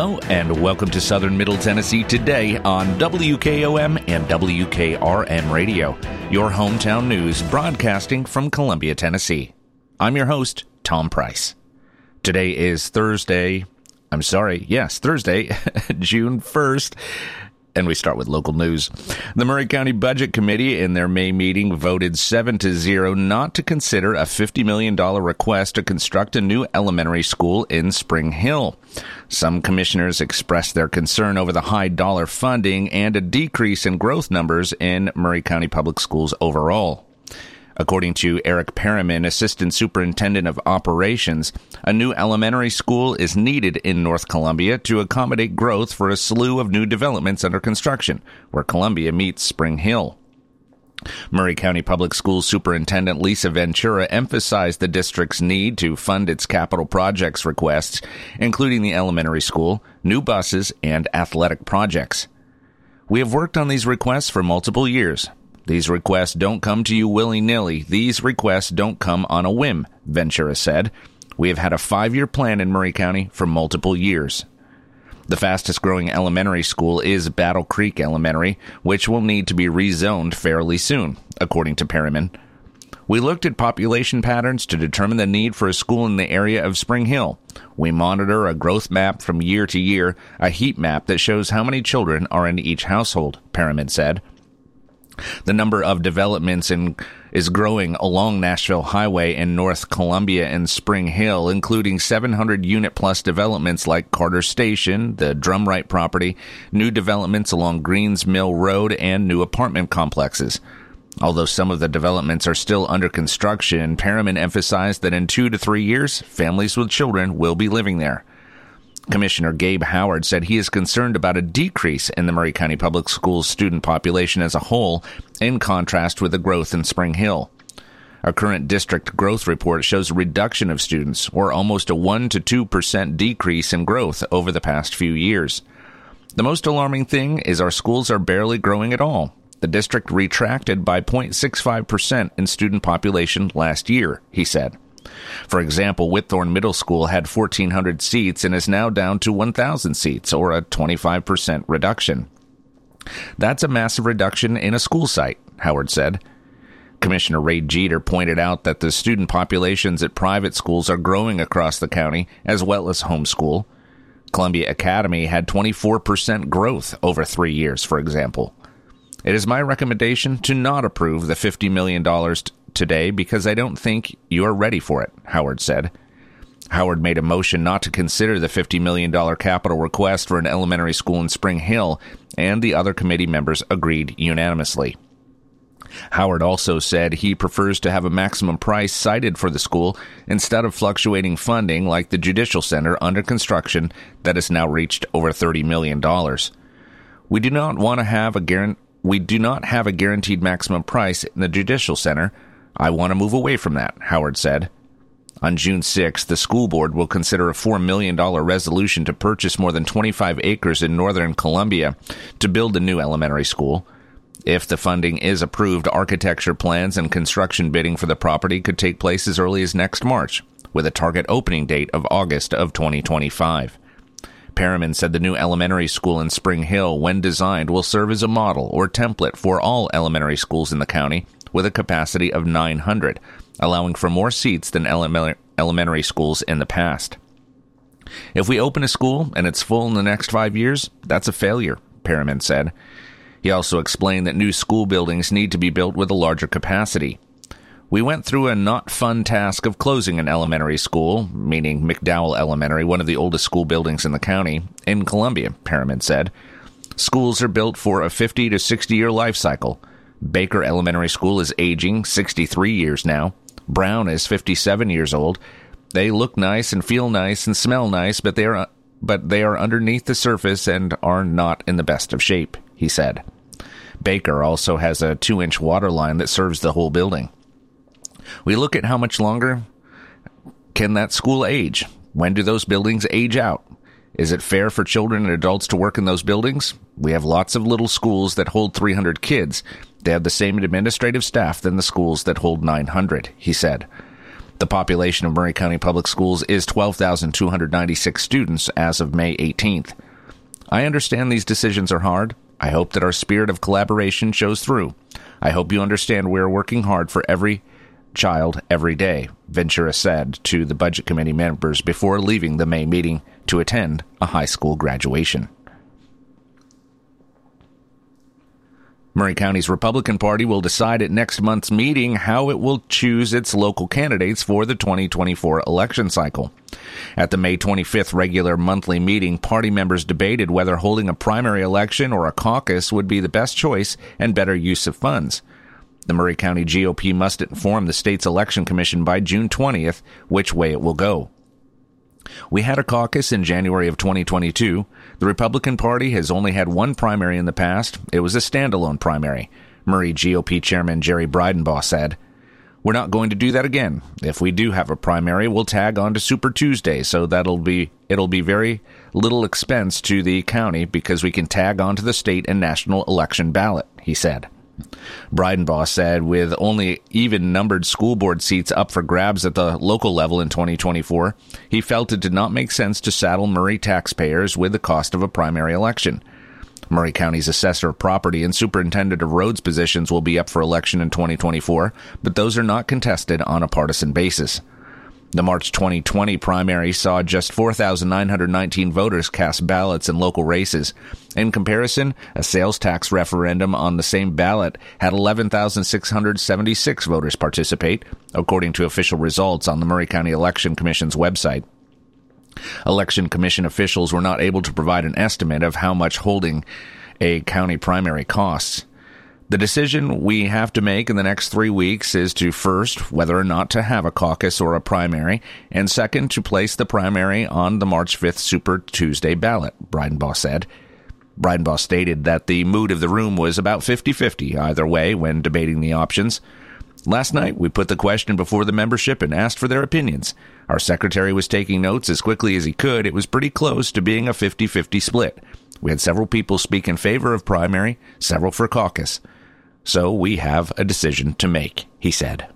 Hello, and welcome to Southern Middle Tennessee today on WKOM and WKRM Radio, your hometown news broadcasting from Columbia, Tennessee. I'm your host, Tom Price. Today is Thursday. I'm sorry, yes, Thursday, June 1st, and we start with local news. The Maury County Budget Committee in their May meeting voted 7 to 0 not to consider a $50 million request to construct a new elementary school in Spring Hill. Some commissioners expressed their concern over the high dollar funding and a decrease in growth numbers in Maury County Public Schools overall. According to Eric Perriman, Assistant Superintendent of Operations, a new elementary school is needed in North Columbia to accommodate growth for a slew of new developments under construction, where Columbia meets Spring Hill. Maury County Public Schools Superintendent Lisa Ventura emphasized the district's need to fund its capital projects requests, including the elementary school, new buses, and athletic projects. We have worked on these requests for multiple years, these requests don't come to you willy nilly. These requests don't come on a whim, Ventura said. We have had a five year plan in Maury County for multiple years. The fastest growing elementary school is Battle Creek Elementary, which will need to be rezoned fairly soon, according to Perriman. We looked at population patterns to determine the need for a school in the area of Spring Hill. We monitor a growth map from year to year, a heat map that shows how many children are in each household, Perriman said. The number of developments in, is growing along Nashville Highway in North Columbia and Spring Hill, including 700 unit plus developments like Carter Station, the Drumright property, new developments along Greens Mill Road, and new apartment complexes. Although some of the developments are still under construction, Perriman emphasized that in two to three years, families with children will be living there. Commissioner Gabe Howard said he is concerned about a decrease in the Maury County Public Schools student population as a whole, in contrast with the growth in Spring Hill. Our current district growth report shows a reduction of students, or almost a 1 to 2% decrease in growth over the past few years. The most alarming thing is our schools are barely growing at all. The district retracted by 0.65% in student population last year, he said. For example, Whitthorne Middle School had 1,400 seats and is now down to 1,000 seats, or a 25% reduction. That's a massive reduction in a school site, Howard said. Commissioner Ray Jeter pointed out that the student populations at private schools are growing across the county, as well as homeschool. Columbia Academy had 24% growth over three years, for example. It is my recommendation to not approve the $50 million today because I don't think you are ready for it, Howard said. Howard made a motion not to consider the $50 million capital request for an elementary school in Spring Hill, and the other committee members agreed unanimously. Howard also said he prefers to have a maximum price cited for the school instead of fluctuating funding like the Judicial Center under construction that has now reached over $30 million. We do not want to have a guarantee. We do not have a guaranteed maximum price in the Judicial Center, I want to move away from that, Howard said. On June 6, the school board will consider a $4 million resolution to purchase more than 25 acres in northern Columbia to build a new elementary school. If the funding is approved, architecture plans and construction bidding for the property could take place as early as next March, with a target opening date of August of 2025. Perriman said the new elementary school in Spring Hill, when designed, will serve as a model or template for all elementary schools in the county with a capacity of 900, allowing for more seats than elementary schools in the past. If we open a school and it's full in the next five years, that's a failure, Perriman said. He also explained that new school buildings need to be built with a larger capacity. We went through a not fun task of closing an elementary school, meaning McDowell Elementary, one of the oldest school buildings in the county, in Columbia, Perriman said. Schools are built for a 50 to 60 year life cycle. Baker Elementary School is aging, 63 years now. Brown is 57 years old. They look nice and feel nice and smell nice, but they are but they are underneath the surface and are not in the best of shape, he said. Baker also has a 2-inch water line that serves the whole building. We look at how much longer can that school age? When do those buildings age out? Is it fair for children and adults to work in those buildings? We have lots of little schools that hold 300 kids. They have the same administrative staff than the schools that hold 900, he said. The population of Maury County Public Schools is 12,296 students as of May 18th. I understand these decisions are hard. I hope that our spirit of collaboration shows through. I hope you understand we are working hard for every child every day, Ventura said to the Budget Committee members before leaving the May meeting to attend a high school graduation. Maury County's Republican Party will decide at next month's meeting how it will choose its local candidates for the 2024 election cycle. At the May 25th regular monthly meeting, party members debated whether holding a primary election or a caucus would be the best choice and better use of funds. The Maury County GOP must inform the state's election commission by June 20th which way it will go. We had a caucus in January of 2022. The Republican Party has only had one primary in the past. It was a standalone primary. Maury GOP Chairman Jerry Bridenbaugh said, We're not going to do that again. If we do have a primary, we'll tag on to Super Tuesday, so that'll be it'll be very little expense to the county because we can tag on to the state and national election ballot, he said. Bridenbaugh said with only even numbered school board seats up for grabs at the local level in 2024, he felt it did not make sense to saddle Maury taxpayers with the cost of a primary election. Maury County's assessor of property and superintendent of roads positions will be up for election in 2024, but those are not contested on a partisan basis. The March 2020 primary saw just 4,919 voters cast ballots in local races. In comparison, a sales tax referendum on the same ballot had 11,676 voters participate, according to official results on the Maury County Election Commission's website. Election Commission officials were not able to provide an estimate of how much holding a county primary costs. The decision we have to make in the next three weeks is to first, whether or not to have a caucus or a primary, and second, to place the primary on the March 5th Super Tuesday ballot, Bridenbaugh said. Bridenbaugh stated that the mood of the room was about 50 50 either way when debating the options. Last night, we put the question before the membership and asked for their opinions. Our secretary was taking notes as quickly as he could. It was pretty close to being a 50 50 split. We had several people speak in favor of primary, several for caucus. So we have a decision to make, he said.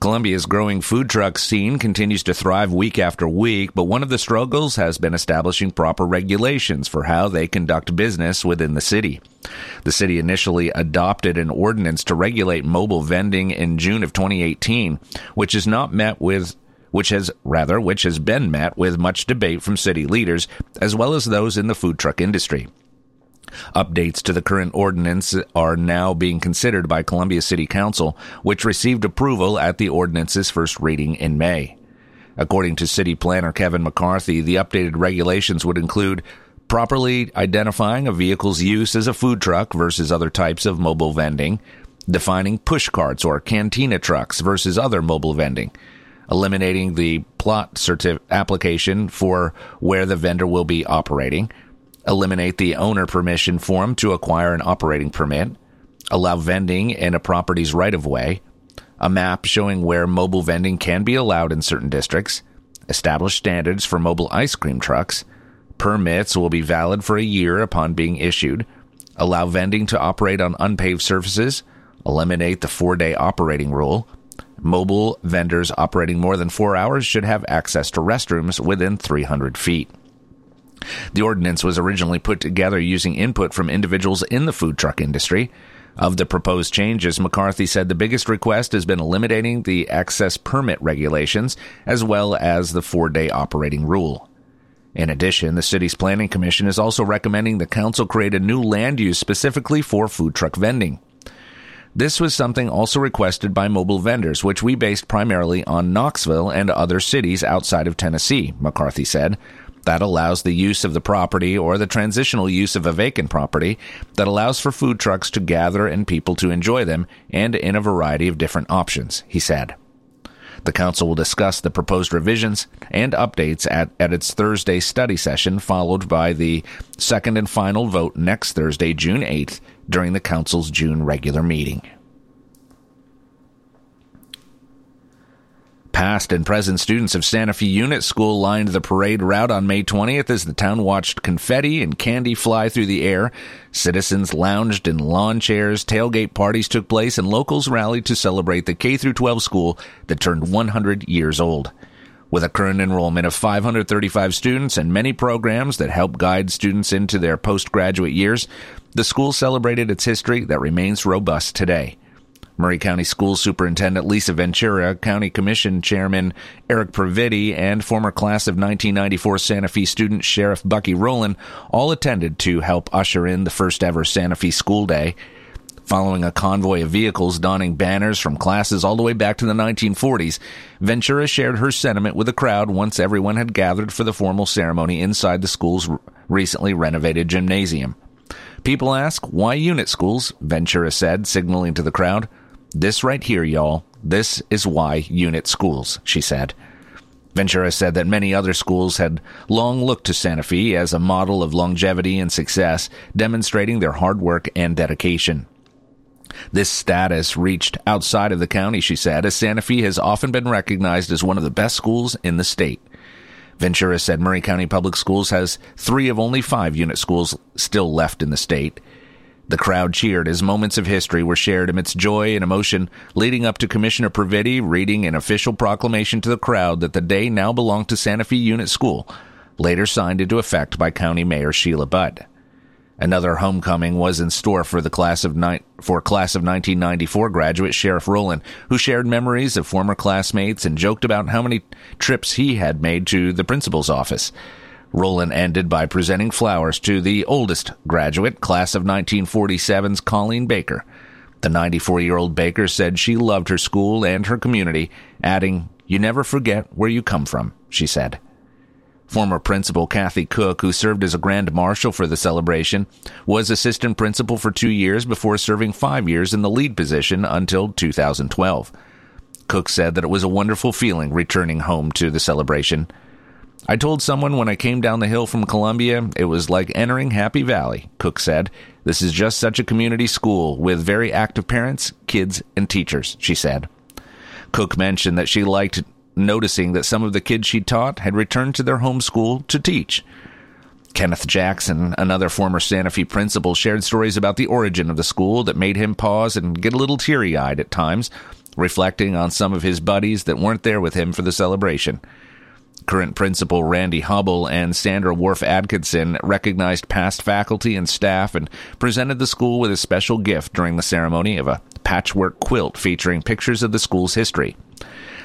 Columbia's growing food truck scene continues to thrive week after week, but one of the struggles has been establishing proper regulations for how they conduct business within the city. The city initially adopted an ordinance to regulate mobile vending in June of 2018, which is not met with which has rather which has been met with much debate from city leaders as well as those in the food truck industry. Updates to the current ordinance are now being considered by Columbia City Council, which received approval at the ordinance's first reading in May. According to City Planner Kevin McCarthy, the updated regulations would include properly identifying a vehicle's use as a food truck versus other types of mobile vending, defining push carts or cantina trucks versus other mobile vending, eliminating the plot certif- application for where the vendor will be operating, eliminate the owner permission form to acquire an operating permit, allow vending in a property's right of way, a map showing where mobile vending can be allowed in certain districts, establish standards for mobile ice cream trucks, permits will be valid for a year upon being issued, allow vending to operate on unpaved surfaces, eliminate the four day operating rule. Mobile vendors operating more than four hours should have access to restrooms within 300 feet. The ordinance was originally put together using input from individuals in the food truck industry. Of the proposed changes, McCarthy said the biggest request has been eliminating the access permit regulations as well as the four day operating rule. In addition, the city's planning commission is also recommending the council create a new land use specifically for food truck vending. This was something also requested by mobile vendors, which we based primarily on Knoxville and other cities outside of Tennessee, McCarthy said that allows the use of the property or the transitional use of a vacant property that allows for food trucks to gather and people to enjoy them and in a variety of different options, he said. The council will discuss the proposed revisions and updates at, at its Thursday study session, followed by the second and final vote next Thursday, June 8th, during the council's June regular meeting. Past and present students of Santa Fe Unit School lined the parade route on May 20th as the town watched confetti and candy fly through the air. Citizens lounged in lawn chairs, tailgate parties took place, and locals rallied to celebrate the K 12 school that turned 100 years old. With a current enrollment of 535 students and many programs that help guide students into their postgraduate years, the school celebrated its history that remains robust today. Maury County School Superintendent Lisa Ventura, County Commission Chairman Eric Previti, and former class of 1994 Santa Fe student Sheriff Bucky Rowland all attended to help usher in the first ever Santa Fe School Day. Following a convoy of vehicles donning banners from classes all the way back to the 1940s, Ventura shared her sentiment with the crowd once everyone had gathered for the formal ceremony inside the school's recently renovated gymnasium. People ask, why unit schools? Ventura said, signaling to the crowd. This right here, y'all, this is why unit schools, she said. Ventura said that many other schools had long looked to Santa Fe as a model of longevity and success, demonstrating their hard work and dedication. This status reached outside of the county, she said, as Santa Fe has often been recognized as one of the best schools in the state. Ventura said Maury County Public Schools has three of only five unit schools still left in the state. The crowd cheered as moments of history were shared amidst joy and emotion, leading up to Commissioner Previti reading an official proclamation to the crowd that the day now belonged to Santa Fe Unit School, later signed into effect by County Mayor Sheila Butt. Another homecoming was in store for the class of ni- for class of 1994 graduate Sheriff Rowland, who shared memories of former classmates and joked about how many trips he had made to the principal's office. Rowland ended by presenting flowers to the oldest graduate, class of 1947's Colleen Baker. The 94 year old Baker said she loved her school and her community, adding, You never forget where you come from, she said. Former principal Kathy Cook, who served as a grand marshal for the celebration, was assistant principal for two years before serving five years in the lead position until 2012. Cook said that it was a wonderful feeling returning home to the celebration. I told someone when I came down the hill from Columbia, it was like entering Happy Valley, Cook said. This is just such a community school with very active parents, kids, and teachers, she said. Cook mentioned that she liked noticing that some of the kids she taught had returned to their home school to teach. Kenneth Jackson, another former Santa Fe principal, shared stories about the origin of the school that made him pause and get a little teary eyed at times, reflecting on some of his buddies that weren't there with him for the celebration. Current principal Randy Hubble and Sandra Worf Atkinson recognized past faculty and staff and presented the school with a special gift during the ceremony of a patchwork quilt featuring pictures of the school's history.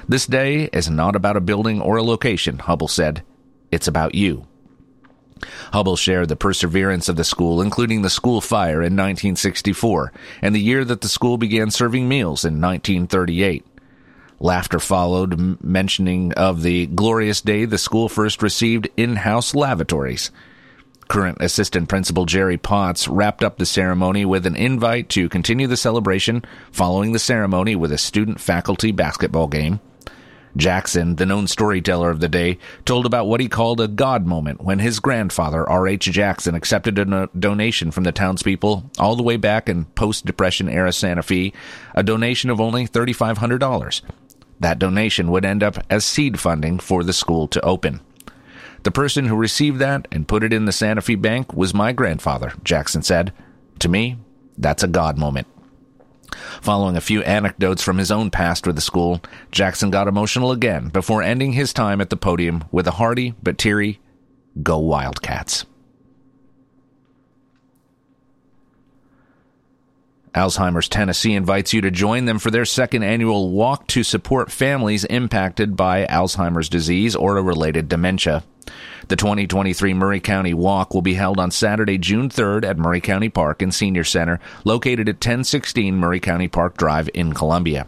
This day is not about a building or a location, Hubble said. It's about you. Hubble shared the perseverance of the school, including the school fire in 1964 and the year that the school began serving meals in 1938. Laughter followed, mentioning of the glorious day the school first received in house lavatories. Current Assistant Principal Jerry Potts wrapped up the ceremony with an invite to continue the celebration following the ceremony with a student faculty basketball game. Jackson, the known storyteller of the day, told about what he called a God moment when his grandfather, R.H. Jackson, accepted a no- donation from the townspeople all the way back in post Depression era Santa Fe, a donation of only $3,500. That donation would end up as seed funding for the school to open. The person who received that and put it in the Santa Fe Bank was my grandfather, Jackson said. To me, that's a God moment. Following a few anecdotes from his own past with the school, Jackson got emotional again before ending his time at the podium with a hearty but teary, Go Wildcats. Alzheimer's Tennessee invites you to join them for their second annual walk to support families impacted by Alzheimer's disease or a related dementia. The 2023 Maury County Walk will be held on Saturday, June 3rd at Maury County Park and Senior Center, located at 1016 Maury County Park Drive in Columbia.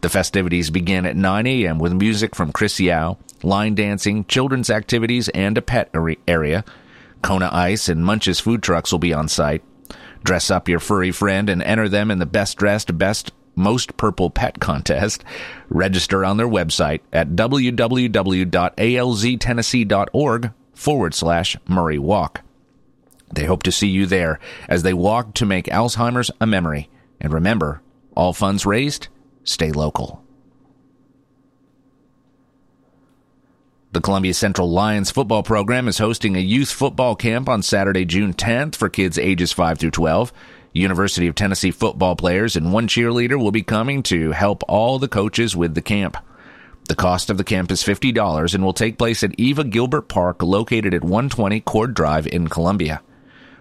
The festivities begin at 9 a.m. with music from Chris Yao, line dancing, children's activities, and a pet area. Kona Ice and Munch's food trucks will be on site. Dress up your furry friend and enter them in the best dressed, best most purple pet contest. Register on their website at www.alztennessee.org forward slash Maury Walk. They hope to see you there as they walk to make Alzheimer's a memory. And remember, all funds raised, stay local. The Columbia Central Lions football program is hosting a youth football camp on Saturday, June 10th for kids ages 5 through 12. University of Tennessee football players and one cheerleader will be coming to help all the coaches with the camp. The cost of the camp is $50 and will take place at Eva Gilbert Park, located at 120 Cord Drive in Columbia.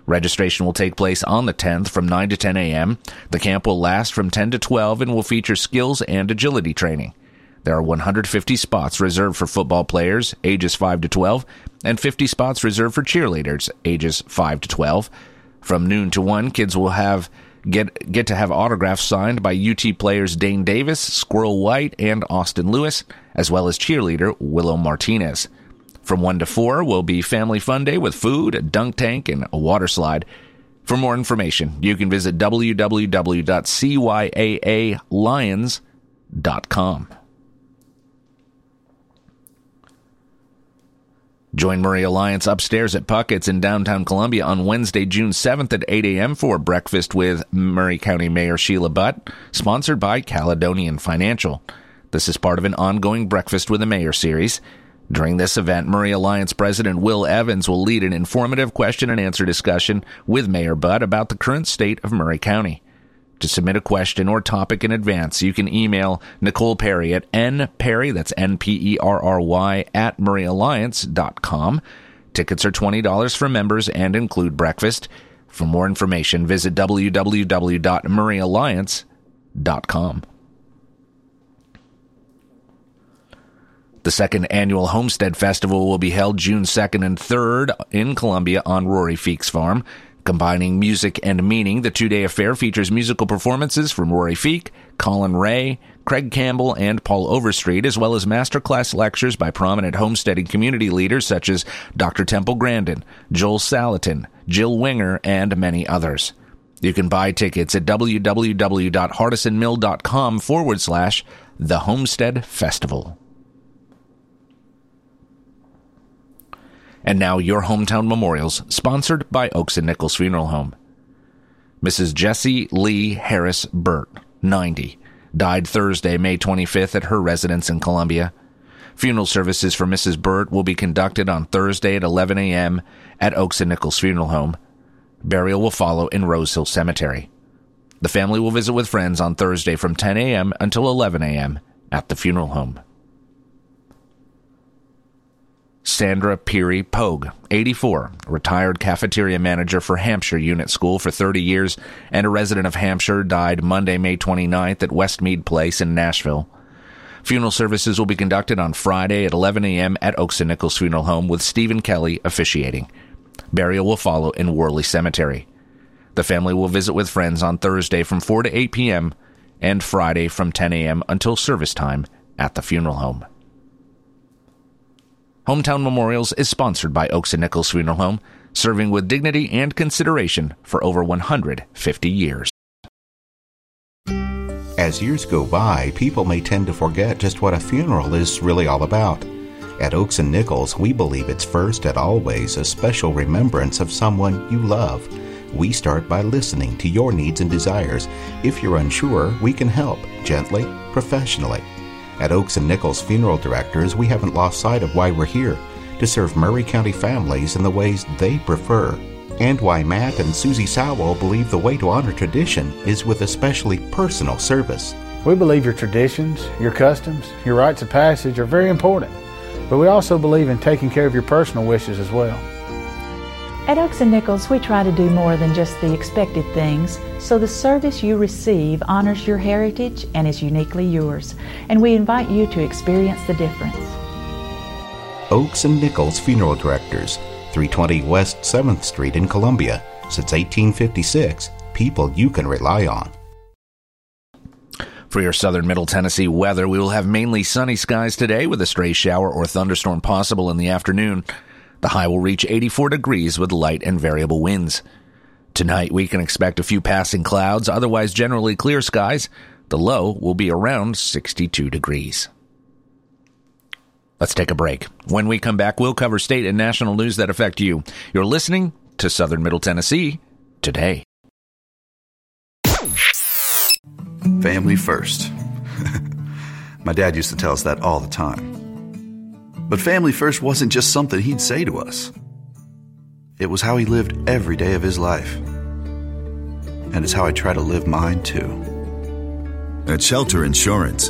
Registration will take place on the 10th from 9 to 10 a.m. The camp will last from 10 to 12 and will feature skills and agility training. There are 150 spots reserved for football players ages 5 to 12 and 50 spots reserved for cheerleaders ages 5 to 12. From noon to 1, kids will have get get to have autographs signed by UT players Dane Davis, Squirrel White, and Austin Lewis, as well as cheerleader Willow Martinez. From 1 to 4 will be Family Fun Day with food, a dunk tank, and a water slide. For more information, you can visit www.cyaalions.com. Join Maury Alliance upstairs at Puckett's in downtown Columbia on Wednesday, June 7th at 8 a.m. for breakfast with Maury County Mayor Sheila Butt, sponsored by Caledonian Financial. This is part of an ongoing Breakfast with the Mayor series. During this event, Maury Alliance President Will Evans will lead an informative question and answer discussion with Mayor Butt about the current state of Maury County. To submit a question or topic in advance, you can email Nicole Perry at nperry, that's N-P-E-R-R-Y, at mauryalliance.com. Tickets are $20 for members and include breakfast. For more information, visit www.mauryalliance.com. The second annual Homestead Festival will be held June 2nd and 3rd in Columbia on Rory Feek's Farm. Combining music and meaning, the two day affair features musical performances from Rory Feek, Collin Raye, Craig Campbell, and Paul Overstreet, as well as masterclass lectures by prominent homesteading community leaders such as Dr. Temple Grandin, Joel Salatin, Jill Winger, and many others. You can buy tickets at www.hardisonmill.com forward slash the Homestead Festival. And now your hometown memorials, sponsored by Oakes and Nichols Funeral Home. Mrs. Jessie Lee Harris Burt, 90, died Thursday, May 25th at her residence in Columbia. Funeral services for Mrs. Burt will be conducted on Thursday at 11 a.m. at Oakes and Nichols Funeral Home. Burial will follow in Rose Hill Cemetery. The family will visit with friends on Thursday from 10 a.m. until 11 a.m. at the funeral home. Sandra Peary Pogue, 84, retired cafeteria manager for Hampshire Unit School for 30 years and a resident of Hampshire, died Monday, May 29th at Westmead Place in Nashville. Funeral services will be conducted on Friday at 11 a.m. at Oakes and Nichols Funeral Home with Stephen Kelly officiating. Burial will follow in Worley Cemetery. The family will visit with friends on Thursday from 4 to 8 p.m. and Friday from 10 a.m. until service time at the funeral home. Hometown Memorials is sponsored by Oakes and Nichols Funeral Home, serving with dignity and consideration for over 150 years. As years go by, people may tend to forget just what a funeral is really all about. At Oakes and Nichols, we believe it's first and always a special remembrance of someone you love. We start by listening to your needs and desires. If you're unsure, we can help gently, professionally. At Oakes and Nichols Funeral Directors, we haven't lost sight of why we're here to serve Maury County families in the ways they prefer. And why Matt and Susie Sowell believe the way to honor tradition is with especially personal service. We believe your traditions, your customs, your rites of passage are very important, but we also believe in taking care of your personal wishes as well. At Oakes and Nichols, we try to do more than just the expected things, so the service you receive honors your heritage and is uniquely yours, and we invite you to experience the difference. Oakes and Nichols Funeral Directors, 320 West 7th Street in Columbia, since 1856, people you can rely on. For your southern middle Tennessee weather, we will have mainly sunny skies today with a stray shower or thunderstorm possible in the afternoon. The high will reach 84 degrees with light and variable winds. Tonight, we can expect a few passing clouds, otherwise generally clear skies. The low will be around 62 degrees. Let's take a break. When we come back, we'll cover state and national news that affect you. You're listening to Southern Middle Tennessee today. Family first. My dad used to tell us that all the time. But Family First wasn't just something he'd say to us, it was how he lived every day of his life. And it's how I try to live mine too. At Shelter Insurance,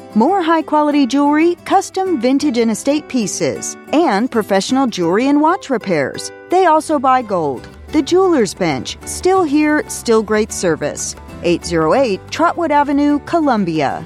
More high quality jewelry, custom vintage and estate pieces, and professional jewelry and watch repairs. They also buy gold. The Jeweler's Bench, still here, still great service. 808 Trotwood Avenue, Columbia.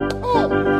哦。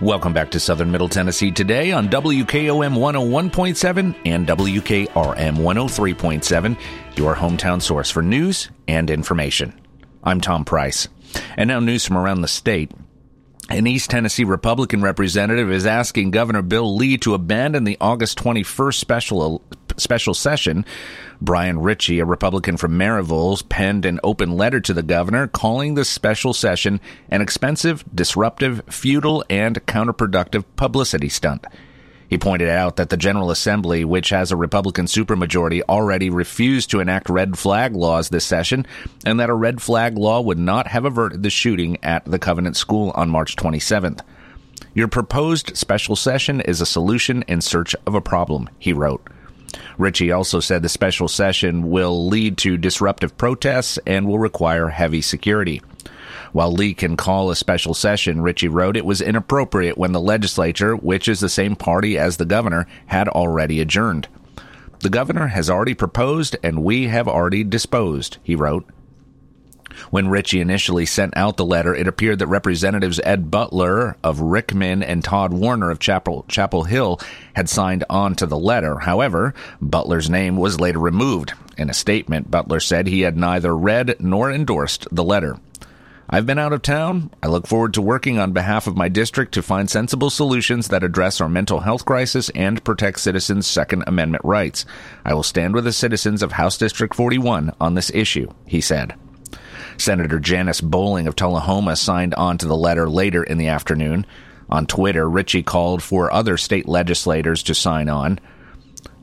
Welcome back to Southern Middle Tennessee today on WKOM 101.7 and WKRM 103.7, your hometown source for news and information. I'm Tom Price. And now news from around the state. An East Tennessee Republican representative is asking Governor Bill Lee to abandon the August 21st special special session. Bryan Richey, a Republican from Maryville, penned an open letter to the governor calling the special session an expensive, disruptive, futile, and counterproductive publicity stunt. He pointed out that the General Assembly, which has a Republican supermajority, already refused to enact red flag laws this session, and that a red flag law would not have averted the shooting at the Covenant School on March 27th. Your proposed special session is a solution in search of a problem, he wrote. Richey also said the special session will lead to disruptive protests and will require heavy security. While Lee can call a special session, Richey wrote it was inappropriate when the legislature, which is the same party as the governor, had already adjourned. The governor has already proposed and we have already disposed, he wrote. When Richey initially sent out the letter, it appeared that Representatives Ed Butler of Rickman and Todd Warner of Chapel, Chapel Hill had signed on to the letter. However, Butler's name was later removed. In a statement, Butler said he had neither read nor endorsed the letter. I've been out of town. I look forward to working on behalf of my district to find sensible solutions that address our mental health crisis and protect citizens' Second Amendment rights. I will stand with the citizens of House District 41 on this issue, he said. Senator Janice Bowling of Tullahoma signed on to the letter later in the afternoon. On Twitter, Richey called for other state legislators to sign on.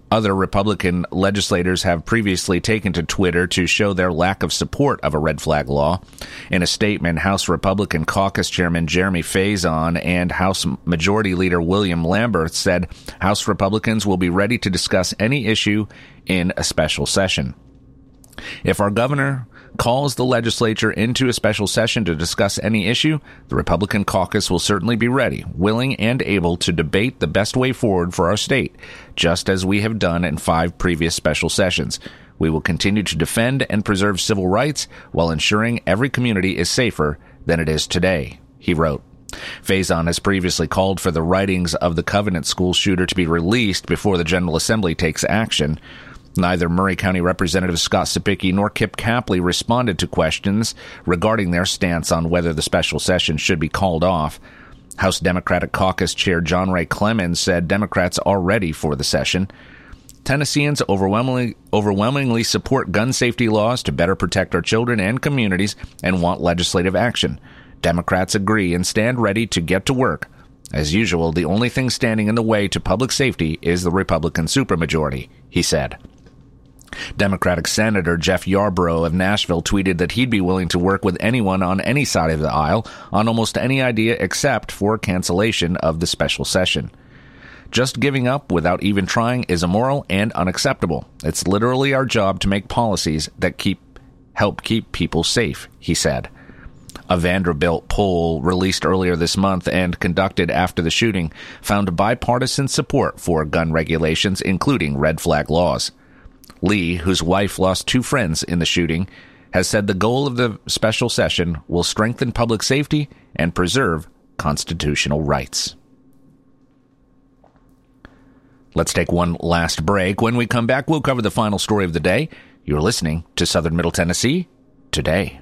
Other Republican legislators have previously taken to Twitter to show their lack of support of a red flag law. In a statement, House Republican Caucus Chairman Jeremy Faison and House Majority Leader William Lamberth said House Republicans will be ready to discuss any issue in a special session. If our governor calls the legislature into a special session to discuss any issue, the Republican caucus will certainly be ready, willing, and able to debate the best way forward for our state, just as we have done in five previous special sessions. We will continue to defend and preserve civil rights while ensuring every community is safer than it is today, he wrote. Faison has previously called for the writings of the Covenant school shooter to be released before the General Assembly takes action. Neither Maury County Representative Scott Cepicky nor Kip Capley responded to questions regarding their stance on whether the special session should be called off. House Democratic Caucus Chair John Ray Clemmons said Democrats are ready for the session. Tennesseans overwhelmingly, overwhelmingly support gun safety laws to better protect our children and communities and want legislative action. Democrats agree and stand ready to get to work. As usual, the only thing standing in the way to public safety is the Republican supermajority, he said. Democratic Senator Jeff Yarbro of Nashville tweeted that he'd be willing to work with anyone on any side of the aisle on almost any idea except for cancellation of the special session. Just giving up without even trying is immoral and unacceptable. It's literally our job to make policies that keep help keep people safe, he said. A Vanderbilt poll released earlier this month and conducted after the shooting found bipartisan support for gun regulations, including red flag laws. Lee, whose wife lost two friends in the shooting, has said the goal of the special session will strengthen public safety and preserve constitutional rights. Let's take one last break. When we come back, we'll cover the final story of the day. You're listening to Southern Middle Tennessee today.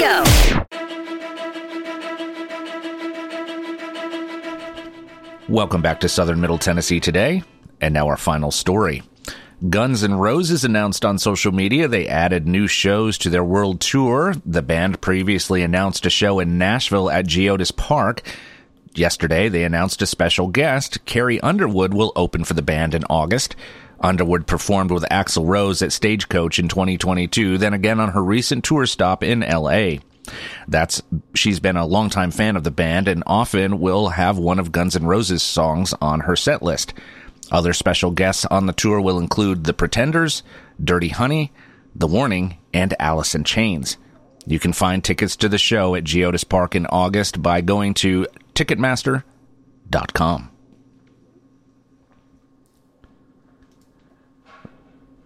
Go. Welcome back to Southern Middle Tennessee today. And now our final story. Guns N' Roses announced on social media they added new shows to their world tour. The band previously announced a show in Nashville at Geodis Park. Yesterday, they announced a special guest. Carrie Underwood will open for the band in August. Underwood performed with Axl Rose at Stagecoach in 2022, then again on her recent tour stop in LA. That's she's been a longtime fan of the band and often will have one of Guns N' Roses songs on her set list. Other special guests on the tour will include The Pretenders, Dirty Honey, The Warning, and Alice in Chains. You can find tickets to the show at Geodis Park in August by going to Ticketmaster.com.